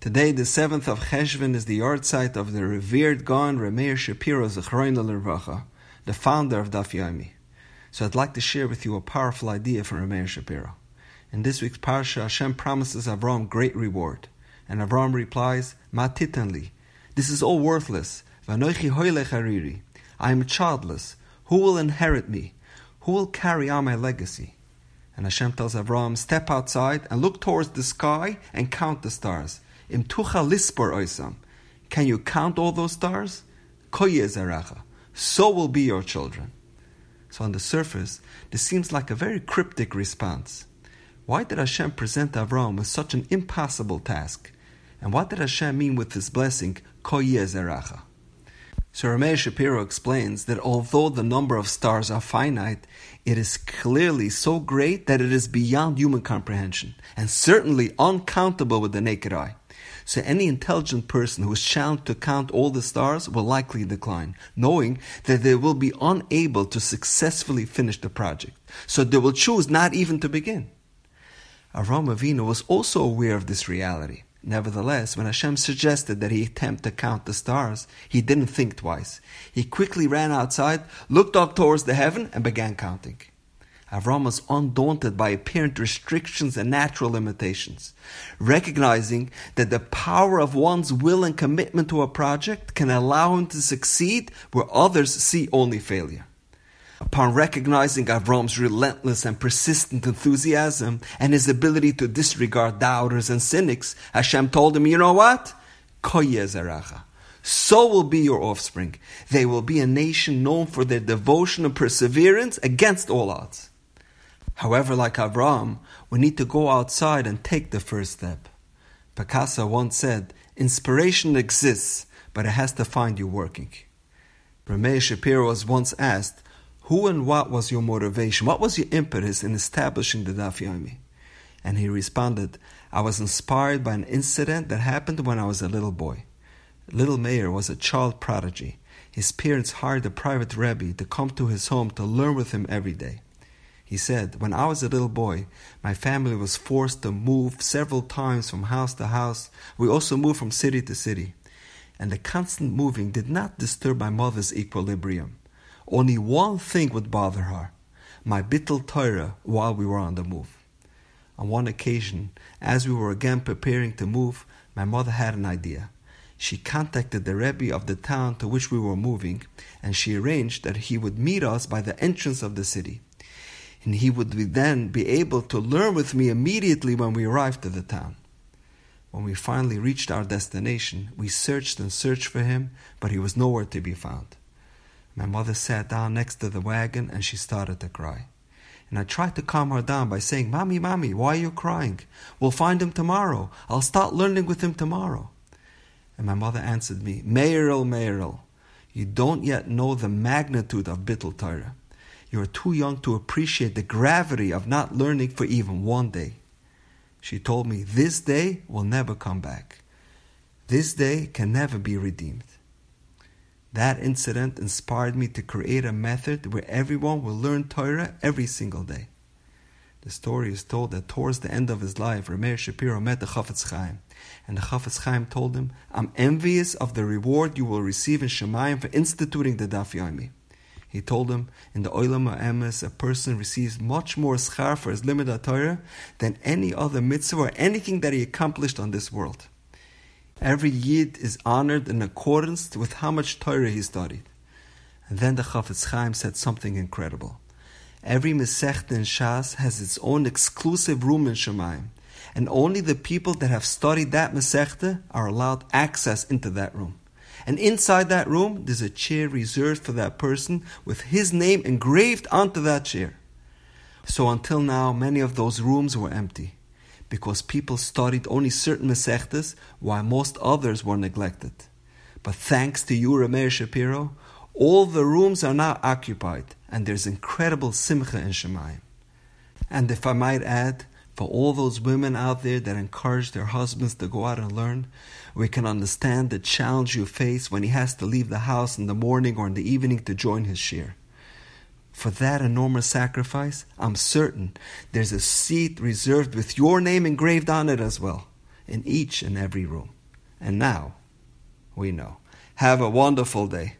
Today, the 7th of Cheshvan, is the yahrzeit of the revered Gaon Rameir Shapiro Zechroin Lervacha, the founder of Daf Yomi. So I'd like to share with you a powerful idea from Rameir Shapiro. In this week's parsha, Hashem promises Avram great reward. And Avram replies, Ma titanli, this is all worthless. Vanoichi hariri, I am childless. Who will inherit me? Who will carry on my legacy? And Hashem tells Avram, step outside and look towards the sky and count the stars. Im tucha lispor oisam. Can you count all those stars? Koye zeracha. So will be your children. So on the surface, this seems like a very cryptic response. Why did Hashem present Avram with such an impossible task? And what did Hashem mean with this blessing, Koye zeracha? So Rameir Shapiro explains that although the number of stars are finite, it is clearly so great that it is beyond human comprehension, and certainly uncountable with the naked eye. So any intelligent person who is challenged to count all the stars will likely decline, knowing that they will be unable to successfully finish the project. So they will choose not even to begin. Avram Avinu was also aware of this reality. Nevertheless, when Hashem suggested that he attempt to count the stars, he didn't think twice. He quickly ran outside, looked up towards the heaven, and began counting. Avram was undaunted by apparent restrictions and natural limitations, recognizing that the power of one's will and commitment to a project can allow him to succeed where others see only failure. Upon recognizing Avram's relentless and persistent enthusiasm and his ability to disregard doubters and cynics, Hashem told him, You know what? So will be your offspring. They will be a nation known for their devotion and perseverance against all odds. However, like Avram, we need to go outside and take the first step. Picasso once said, Inspiration exists, but it has to find you working. Rameir Shapiro was once asked, Who and what was your motivation? What was your impetus in establishing the Daf Yomi? And he responded, I was inspired by an incident that happened when I was a little boy. Little Meir was a child prodigy. His parents hired a private Rebbe to come to his home to learn with him every day. He said, When I was a little boy, my family was forced to move several times from house to house. We also moved from city to city. And the constant moving did not disturb my mother's equilibrium. Only one thing would bother her my bittul Torah while we were on the move. On one occasion, as we were again preparing to move, my mother had an idea. She contacted the Rebbe of the town to which we were moving, and she arranged that he would meet us by the entrance of the city and he would be then be able to learn with me immediately when we arrived at the town. When we finally reached our destination, we searched and searched for him, but he was nowhere to be found. My mother sat down next to the wagon and she started to cry. And I tried to calm her down by saying, Mommy, Mommy, why are you crying? We'll find him tomorrow. I'll start learning with him tomorrow. And my mother answered me, Meirel, Meirel, you don't yet know the magnitude of Bittul Torah. You are too young to appreciate the gravity of not learning for even one day. She told me, This day will never come back. This day can never be redeemed. That incident inspired me to create a method where everyone will learn Torah every single day. The story is told that towards the end of his life, Rameir Shapiro met the Chafetz Chaim, and the Chafetz Chaim told him, "I'm envious of the reward you will receive in Shemayim for instituting the Daf Yomi." He told him, in the Olam Emes, a person receives much more schar for his limud Torah than any other mitzvah or anything that he accomplished on this world. Every yid is honored in accordance with how much Torah he studied. And then the Chafetz Chaim said something incredible. Every Masechta in Shas has its own exclusive room in Shemaim, and only the people that have studied that Masechta are allowed access into that room. And inside that room, there's a chair reserved for that person with his name engraved onto that chair. So until now, many of those rooms were empty because people studied only certain Masechtas while most others were neglected. But thanks to you, Rameir Shapiro, all the rooms are now occupied and there's incredible simcha in Shemayim. And if I might add, for all those women out there that encourage their husbands to go out and learn, we can understand the challenge you face when he has to leave the house in the morning or in the evening to join his shiur. For that enormous sacrifice, I'm certain there's a seat reserved with your name engraved on it as well. in each and every room. And now we know. Have a wonderful day.